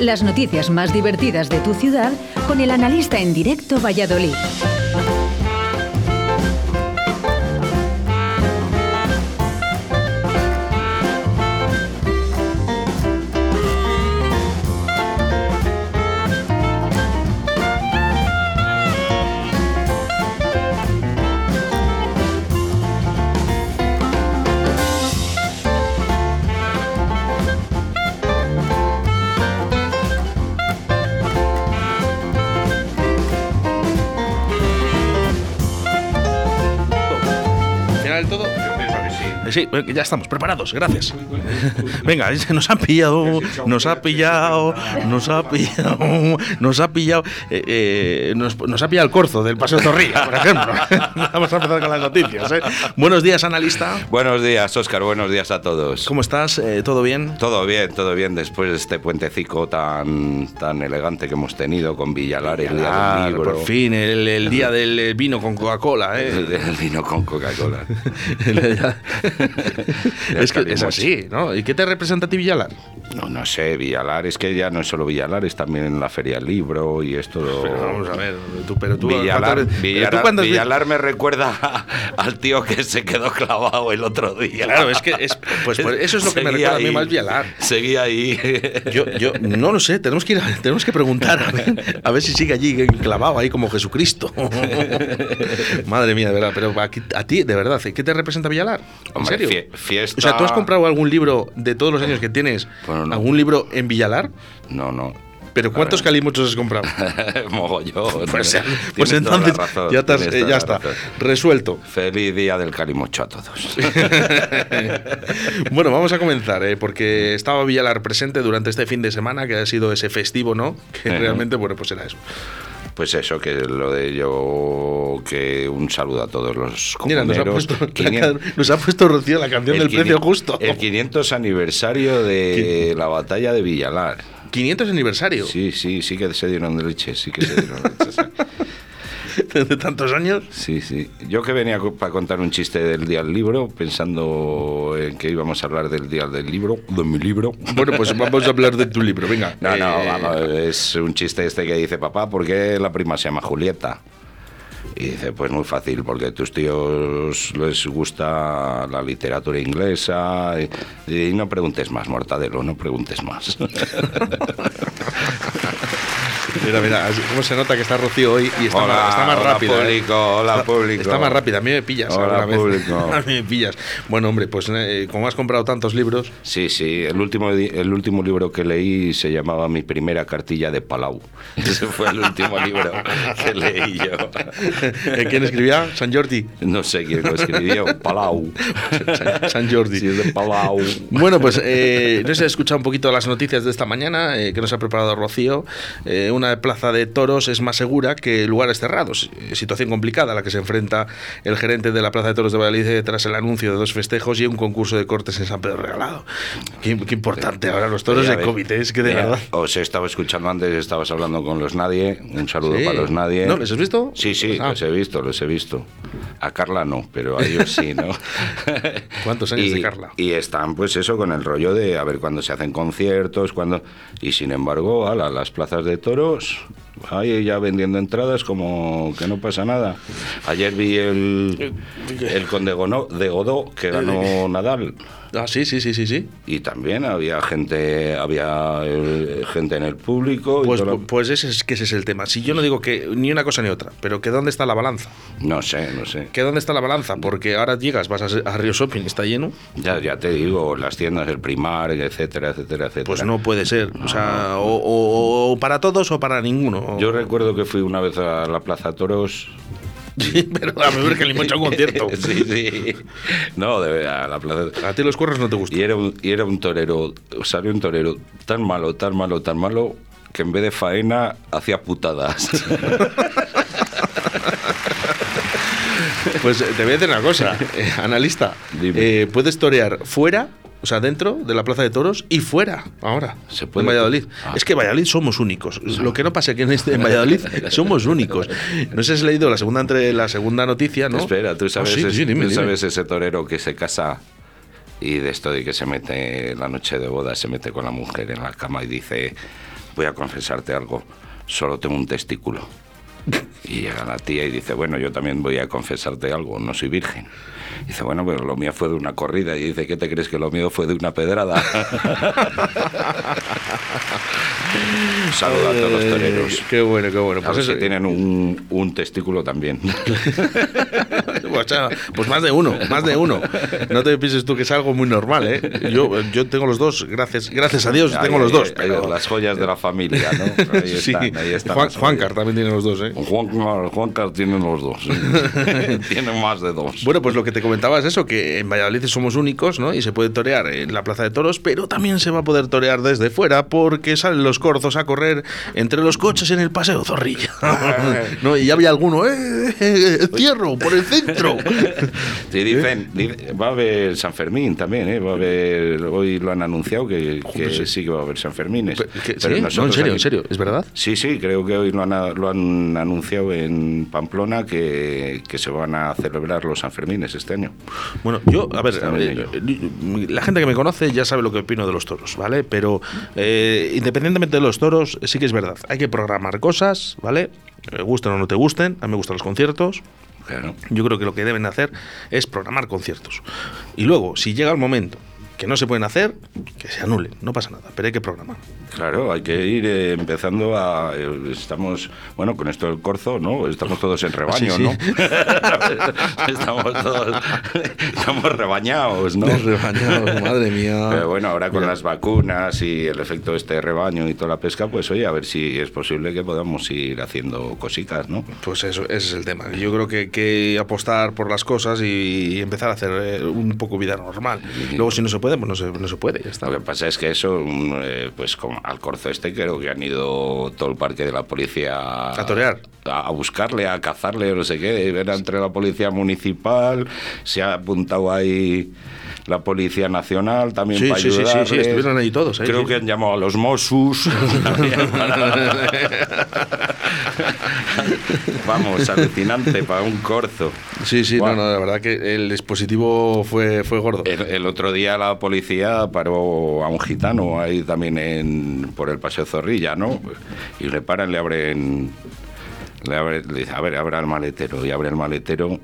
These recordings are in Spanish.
Las noticias más divertidas de tu ciudad con el analista en directo Valladolid. Sí, ya estamos preparados, gracias. Venga, nos han pillado, nos ha pillado, nos ha pillado, nos ha pillado, eh, eh, nos, nos ha pillado el corzo del Paseo Zorrilla, por ejemplo. Vamos a empezar con las noticias. ¿eh? Buenos días, analista. Buenos días, Óscar. Buenos días a todos. ¿Cómo estás? Eh, ¿Todo bien? Todo bien, todo bien. Después de este puentecico tan, tan elegante que hemos tenido con Villalar, el día del libro. por fin, el, el día del vino con Coca-Cola. El, ¿eh? el vino con Coca-Cola. Es que es así, ¿no? ¿Y qué te representa a ti Villalar? No, no sé, Villalar, es que ya no es solo Villalar, es también la Feria del Libro y esto. Pero vamos a ver, tú, pero tú, Villalar, ¿cuántas veces- pero Villalar- tú me recuerda a- al tío que se quedó clavado el otro día. Claro, es que es, pues, pues eso es lo que me recuerda a mí más Villalar. Seguía ahí. Yo, yo no lo sé, tenemos que ir a- tenemos que preguntar a ver, a ver si sigue allí clavado ahí como Jesucristo. Madre mía, de verdad, pero a, ti- a ti, de verdad, ¿qué te representa Villalar? ¿En Hombre, serio? fie- fiesta- O sea, ¿tú has comprado algún libro de todos los años que tienes? Bueno, no. ¿Algún libro en Villalar? No, no. ¿Pero cuántos calimochos has comprado? Mogollón. Pues, pues entonces razón, ya, has- eh, ya está, razón. resuelto. Feliz día del calimocho a todos. bueno, vamos a comenzar, ¿eh? porque estaba Villalar presente durante este fin de semana, que ha sido ese festivo, ¿no? Que realmente, bueno, pues era eso. Pues eso, que lo de yo, que un saludo a todos los Mira, nos ha, compañeros. puesto, la 500 ca- nos ha puesto Rocío la canción el del precio 500 justo. El 500 aniversario de la batalla de Villalar. 500 aniversario Sí, sí, sí que se dieron de leche, sí que se dieron de leche. sí. de tantos años. Sí, sí. Yo que venía para contar un chiste del día del libro, pensando en que íbamos a hablar del día del libro, de mi libro. Bueno, pues vamos a hablar de tu libro, venga. No, no, Eh, vamos, es un chiste este que dice, papá, ¿por qué la prima se llama Julieta? Y dice, pues muy fácil, porque a tus tíos les gusta la literatura inglesa. Y, y no preguntes más, Mortadelo, no preguntes más. Mira, mira, así- cómo se nota que está Rocío hoy y está, Hola, más, está más hola, rápida. ¿eh? público, hola, está, público. Está más rápida, a mí me pillas. Hola, vez. público. A mí me pillas. Bueno, hombre, pues eh, como has comprado tantos libros, Sí, sí, el último, el último libro que leí se llamaba Mi primera cartilla de Palau. Ese fue el último libro que leí yo. ¿eh, ¿quién escribía? San Jordi. No sé quién lo escribió, Palau. San, San Jordi. Sí, es de Palau. Bueno, pues eh, no sé, he escuchado un poquito las noticias de esta mañana eh, que nos ha preparado Rocío. Eh, una plaza de toros es más segura que lugares cerrados. Eh, Situación complicada a la que se enfrenta el gerente de la plaza de toros de Valladolid eh, tras el anuncio de dos festejos y un concurso de cortes en San Pedro Regalado. Qué, qué importante ahora los toros de eh, es que de verdad. Os estaba escuchando antes, estabas hablando con los Nadie. Un saludo Sí. para los Nadie. ¿No? ¿Les has visto? Sí, sí, Ah. los he visto, los he visto. A Carla no, pero a ellos sí, ¿no? ¿Cuántos años y, de Carla? Y están, pues eso, con el rollo de a ver cuándo se hacen conciertos, cuándo. Y sin embargo, ala, las plazas de toros. Ahí ya vendiendo entradas como que no pasa nada. Ayer vi el, el Conde de Godó que ganó Nadal. Ah, sí, sí, sí, sí, sí. Y también había gente, había eh, gente en el público. y Pues, todo lo- pues ese es que ese es el tema. Si yo no digo que ni una cosa ni otra, pero que dónde está la balanza. No sé, no sé. ¿Que dónde está la balanza? Porque ahora llegas, vas a, a Río Shopping, está lleno. Ya, ya te digo, las tiendas, el primar, etcétera, etcétera, etcétera. Pues no puede ser. O sea, o, o- o para todos o para ninguno. Yo recuerdo que fui una vez a la Plaza Toros. Sí, pero a mí que le hemos hecho un concierto. sí, sí. No, de, a la Plaza A ti los cuernos no te gustan. Y era un, y era un torero, salió un torero tan malo, tan malo, tan malo, que en vez de faena hacía putadas. Pues eh, te voy a decir una cosa, eh, analista. Eh, puedes torear fuera, o sea, dentro de la Plaza de Toros y fuera, ahora, Se puede- en Valladolid. Ah. Es que Valladolid somos únicos. Lo que no pasa aquí en, este, en Valladolid somos únicos. No sé si has leído la segunda, entre, la segunda noticia, ¿no? Espera, tú sabes, Ah, sí, ese- sí, dime, tú sabes ese torero que se casa y de esto de que se mete la noche de boda, se mete con la mujer en la cama y dice, voy a confesarte algo, solo tengo un testículo. Y llega la tía y dice, bueno, yo también voy a confesarte algo, no soy virgen. Dice, bueno, pero lo mío fue de una corrida. Y dice, ¿qué te crees que lo mío fue de una pedrada? Saludos a todos los toreros. Qué bueno, qué bueno. A Pues, ver eso- si tienen un, un testículo también. O sea, pues más de uno, más de uno. No te pienses tú que es algo muy normal, ¿eh? Yo, yo tengo los dos, gracias, gracias a Dios, tengo Ahí- los dos. ahí- pero- las joyas de la familia, ¿no? Ahí sí, están, ahí están Juan, Juancar también tiene los dos, ¿eh? Juan, Juancar tiene los dos. sí. tiene más de dos. Bueno, pues lo que te comentaba es eso, que en Valladolid somos únicos, ¿no? Y se puede torear en la Plaza de Toros, pero también se va a poder torear desde fuera porque salen los corzos a correr entre los coches en el Paseo Zorrilla. ¿No? Y ya había alguno, ¡eh! eh, eh, ¡Cierro! ¡Por el centro! Sí, dicen, dice- va a haber San Fermín también, ¿eh? Va a haber, hoy lo han anunciado que, sí. que va a haber San Pero ¿sí? No, en nosotros serio, en serio, ¿es verdad? Sí, sí, creo que hoy lo han, lo han anunciado en Pamplona que, que se van a celebrar los Sanfermines este año. Bueno, yo, a ver, a eh, la gente que me conoce ya sabe lo que opino de los toros, ¿vale? Pero eh, independientemente de los toros, sí que es verdad, hay que programar cosas, ¿vale? Eh, gusten o no te gusten, a mí me gustan los conciertos. Yo creo que lo que deben hacer es programar conciertos. Y luego, si llega el momento que no se pueden hacer, que se anulen, no pasa nada, pero hay que programar. Claro, hay que ir eh, empezando a... eh, estamos, bueno, con esto del corzo, ¿no? Estamos todos en rebaño, Sí, sí. ¿no? estamos todos... estamos rebañados, ¿no? Rebañados, madre mía. Pero bueno, ahora con Mira. las vacunas y el efecto este de rebaño y toda la pesca, pues oye, a ver si es posible que podamos ir haciendo cositas, ¿no? Pues eso, ese es el tema. Yo creo que hay que apostar por las cosas y, y empezar a hacer eh, un poco vida normal. Luego, si no se puede, pues no se, no se puede, ya está. Lo que pasa es que eso, mm, eh, pues como al corzo este, creo que han ido todo el parque de la policía A torear. a, a buscarle, a cazarle, no sé qué. Era entre la policía municipal, se ha apuntado ahí la policía nacional también Sí, para sí, sí, sí, sí, estuvieron ahí todos, ¿eh? Creo que han llamado a los Mossos. Vamos, alucinante para un corzo. Sí, sí, Guau. no, no, la verdad que el dispositivo fue, fue gordo. El, el otro día la policía paró a un gitano ahí también en, por el Paseo Zorrilla, ¿no? Y le paran, le abren, le abre, le dice, a ver, abra el maletero. Y abre el maletero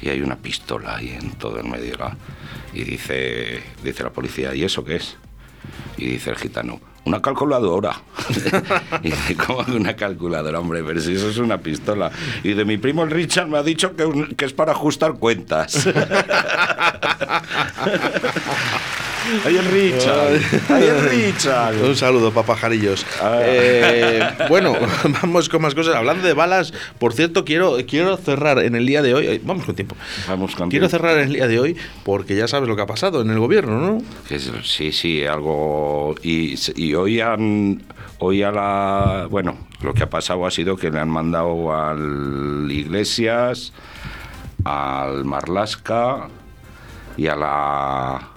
y hay una pistola ahí en todo el medio. ¿la? Y dice, dice la policía, ¿y eso qué es? Y dice el gitano, una calculadora. y dice, ¿cómo una calculadora, hombre? Pero si eso es una pistola. Y de mi primo el Richard me ha dicho que, que es para ajustar cuentas. ¡Ay, el Richard! ¡Ay, el Richard! Un saludo, papajarillos. Ah. Eh, bueno, vamos con más cosas. Hablando de balas, por cierto, quiero, quiero cerrar en el día de hoy. eh, Vamos con tiempo. Vamos con Quiero cerrar en el día de hoy porque ya sabes lo que ha pasado en el gobierno, ¿no? Es- Sí, sí, algo. Y, y hoy han. Hoy a la. Bueno, lo que ha pasado ha sido que le han mandado al Iglesias, al Marlasca y a la.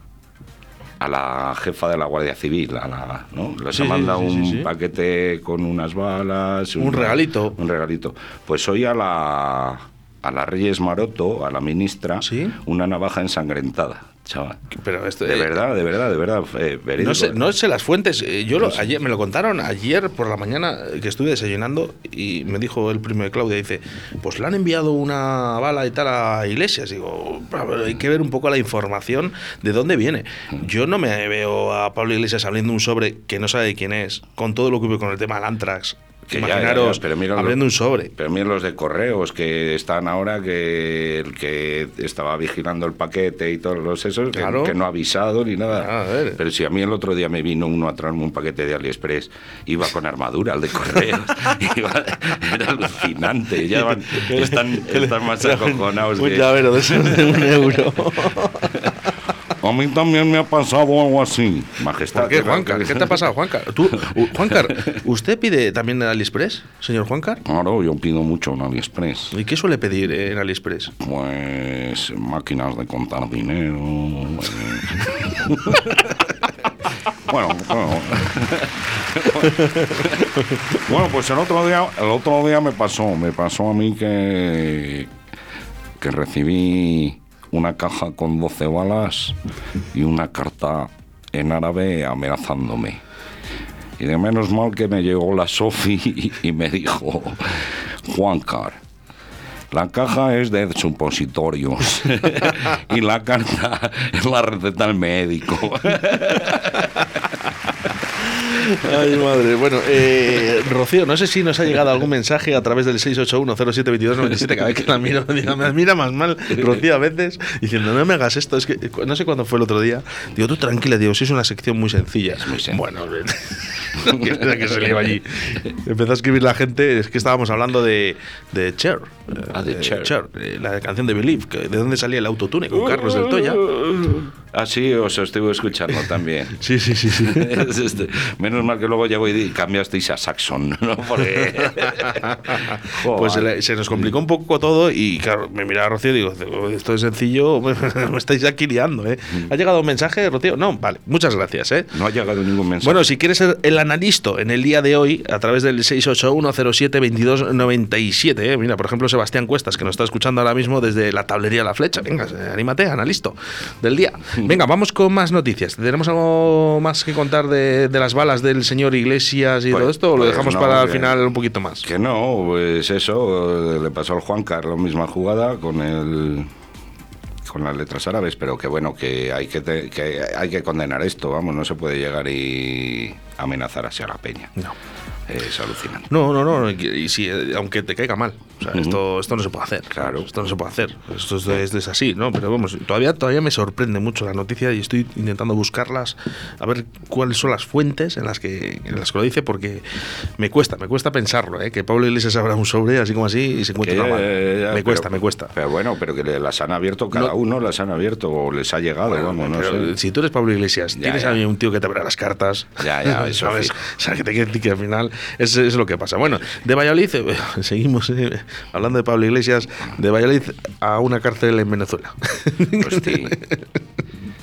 A la jefa de la Guardia Civil, a la, ¿no? Les Sí, ha sí, mandado sí, sí, un paquete con unas balas. Un una- regalito. Un regalito. Pues hoy a la. A la Reyes Maroto, a la ministra, ¿Sí? una navaja ensangrentada, chaval. Pero esto, De eh, verdad, de verdad, de verdad. eh, verídico. No sé, no sé las fuentes. eh, Yo lo- ayer, me lo contaron ayer por la mañana que estuve desayunando y me dijo el primo de Claudia, dice, pues le han enviado una bala y tal a Iglesias. Digo, hay que ver un poco la información de dónde viene. Yo no me veo a Pablo Iglesias abriendo un sobre que no sabe de quién es, con todo lo que hubo con el tema del Antrax. Que Imaginaros ya, ya, pero mira lo- abriendo un sobre. Pero miren los de correos que están ahora, que el que estaba vigilando el paquete y todos los esos, que- Claro. que, no ha avisado ni nada. Ah, a ver. Pero si a mí el otro día me vino uno a traerme un paquete de AliExpress, iba con armadura, el de correos. Iba- era alucinante. Ya van- están, están más acojonados Un que... llavero de un euro. A mí también me ha pasado algo así, majestad. ¿Por qué, Juancar? ¿Qué te ha pasado, Juancar? Tú, u- Juancar, ¿usted pide también en AliExpress, señor Juancar? Claro, yo pido mucho en AliExpress. ¿Y qué suele pedir en AliExpress? Pues máquinas de contar dinero. eh. bueno, bueno. bueno, pues el otro día, el otro día me pasó, me pasó a mí que que recibí una caja con 12 balas y una carta en árabe amenazándome. Y de menos mal que me llegó la Sofi y, me dijo, Juancar, la caja es de supositorios y la carta es la receta del médico. Ay, madre. Bueno, eh, Rocío, no sé si nos ha llegado algún mensaje a través del 681072297. Cada vez que la miro, digo, me mira más mal, Rocío, a veces, diciendo, no me hagas esto. Es que no sé cuándo fue el otro día. Digo, tú tranquila, digo, si es una sección muy sencilla. muy sencilla. Bueno, que, que se le iba allí. Empezó a escribir la gente, es que estábamos hablando de, de Cher. Ah, de Eh, Cher. eh, la canción de Believe, que- de dónde salía el autotune con Carlos del Toya. Ah, sí, os estuve escuchando también. Sí, sí, sí, sí. Menos mal que luego llego y cambiasteis a Saxon, ¿no? Porque... Pues se, Joder. le- se nos complicó un poco todo y claro, me miraba Rocío y digo, esto es sencillo, me estáis aquí liando, ¿eh? ¿Ha llegado un mensaje, Rocío? No, vale, muchas gracias, ¿eh? No ha llegado ningún mensaje. Bueno, si quieres ser el analista en el día de hoy, a través del 681072297, ¿eh? mira, por ejemplo, Sebastián Cuestas, que nos está escuchando ahora mismo desde la tablería La Flecha. Venga, eh, anímate, analisto del día. Venga, vamos con más noticias. ¿Tenemos algo más que contar de, de las balas del señor Iglesias y Pues- todo esto? ¿O lo pues dejamos no, para el final un poquito más? Que no, pues eso, le pasó al Juan Carlos misma jugada con el con las letras árabes, pero que bueno, que hay que, te- que hay que condenar esto, vamos, no se puede llegar y amenazar así a la peña. No. Es alucinante. No, no, no, y, y si, eh, aunque te caiga mal. O sea, Ujú. esto, esto no se puede hacer. Claro. Esto no se puede hacer. Esto es, es- es así, ¿no? Pero vamos, todavía, todavía me sorprende mucho la noticia y estoy intentando buscarlas, a ver cuáles son las fuentes en las que, en las que lo dice, porque me cuesta, me cuesta pensarlo, ¿eh? Que Pablo Iglesias abra un sobre así como así y se encuentre Que, una eh, Me pero- cuesta, me cuesta. Pero bueno, pero que las han abierto, cada No. uno las han abierto o les ha llegado, Bueno, vamos, no sé. Si tú eres Pablo Iglesias, Ya, tienes ya. a mí un tío que te abre las cartas. Ya, ya, eso ¿sabes? sí. O sea, que te decir que al final es, es lo que pasa. Bueno, de Valladolid, eh, seguimos eh, hablando de Pablo Iglesias, de Valladolid a una cárcel en Venezuela. Hostia.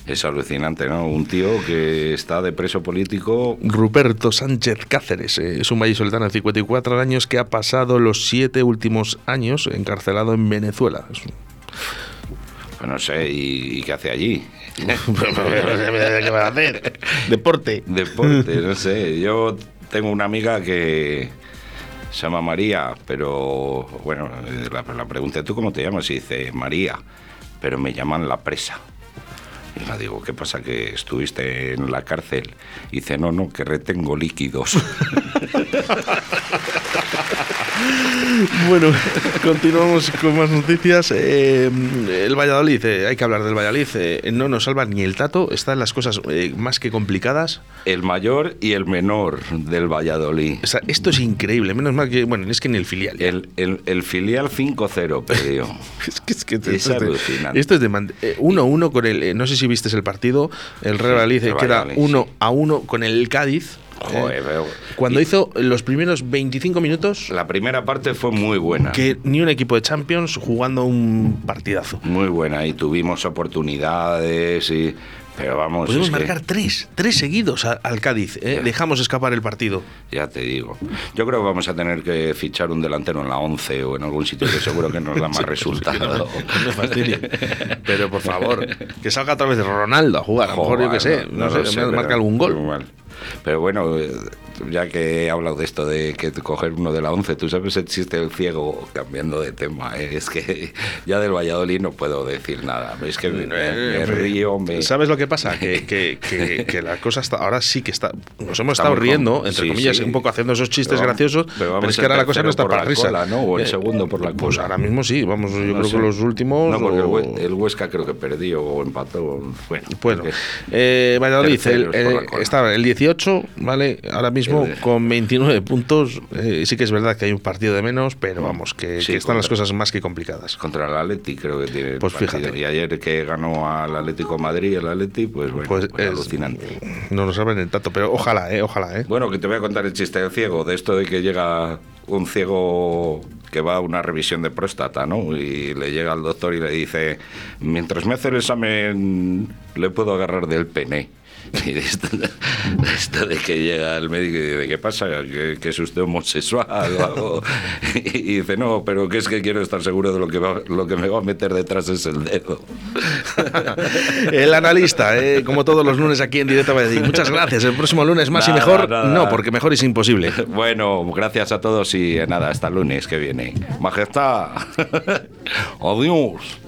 Es alucinante, ¿no? Un tío que está de preso político Ruperto Sánchez Cáceres eh, es un vallisoletano de 54 años que ha pasado los siete últimos años encarcelado en Venezuela. Es un- Pues no sé, ¿y, y qué hace allí? ¿Qué va a hacer? Deporte. Deporte, no sé. Yo tengo una amiga que se llama María, pero bueno, la, la pregunté, ¿tú cómo te llamas? Y dice, María, pero me llaman la presa. Y le digo, ¿qué pasa? ¿Que estuviste en la cárcel? Y dice, no, no, que retengo líquidos. Bueno, continuamos con más noticias. Eh, el Valladolid, eh, hay que hablar del Valladolid. eh, no nos salva ni el tato. Están las cosas eh, más que complicadas. el mayor y el menor del Valladolid. O sea, esto es increíble. Menos mal que, bueno, es que ni el filial. El, el- el filial 5-0 perdió. Es que, es que Es es alucinante. esto es de man- eh, 1-1 con el. eh, no sé si viste el partido. El Real Valladolid eh, el queda Valladolid, 1 sí. a 1 con el Cádiz. eh, Joder, pero- cuando y hizo los primeros 25 minutos, La primera parte fue muy buena. que ni un equipo de Champions jugando un partidazo. Muy buena. Y tuvimos oportunidades y... Pero vamos, Podemos que- marcar tres, tres seguidos a- al Cádiz. ¿eh? Dejamos escapar el partido. Ya te digo. Yo creo que vamos a tener que fichar un delantero en la 11 o en algún sitio que seguro que nos da más resultado. Pero por favor, que salga otra vez Ronaldo a jugar. A lo mejor yo que sé, no, sé, pero- marca algún gol. Pero bueno, eh, ya que he hablado de esto de que coger uno de la 11, tú sabes el chiste del ciego, cambiando de tema. eh, Es que ya del Valladolid no puedo decir nada. Es que me, me Eh, río, me... ¿Sabes lo que pasa? Que, que, que, que la cosa está. Ahora sí que está. Nos hemos Está estado riendo, com- entre sí, comillas, sí. un poco haciendo esos chistes Pero graciosos. pero Pero, es que el ahora la cosa no está para la risa. cola, ¿no? O el Eh, segundo por la Pues cola. ahora mismo sí, vamos, yo No creo sé. que los últimos. No, porque el, o- el Huesca creo que perdió o empató. Bueno, Bueno, eh, Valladolid el- eh, está el 18, ¿vale? Ahora mismo El- con 29 puntos. eh, sí que es verdad que hay un partido de menos, pero vamos, que, Sí, que están las contra- cosas más que complicadas. contra el Atleti creo que tiene Pues partido. fíjate. y ayer que ganó al Atlético Madrid el Atleti pues bueno Pues pues es- alucinante No nos abren el tato, pero ojalá, eh, ojalá, eh. bueno que te voy a contar el chiste del ciego de esto de que llega un ciego que va a una revisión de próstata no y le llega al doctor y le dice mientras me hace el examen le puedo agarrar del pene esto, de que llega el médico y dice, ¿qué pasa? ¿Que, es usted homosexual o algo? Y, dice, no, pero que es que quiero estar seguro de lo que, lo que me va a meter detrás es el dedo. el analista, eh, como todos los lunes aquí en Directo decir Muchas gracias. El próximo lunes más y mejor. No, porque mejor es imposible. Bueno, gracias a todos y nada, hasta el lunes que viene. Majestad. Adiós.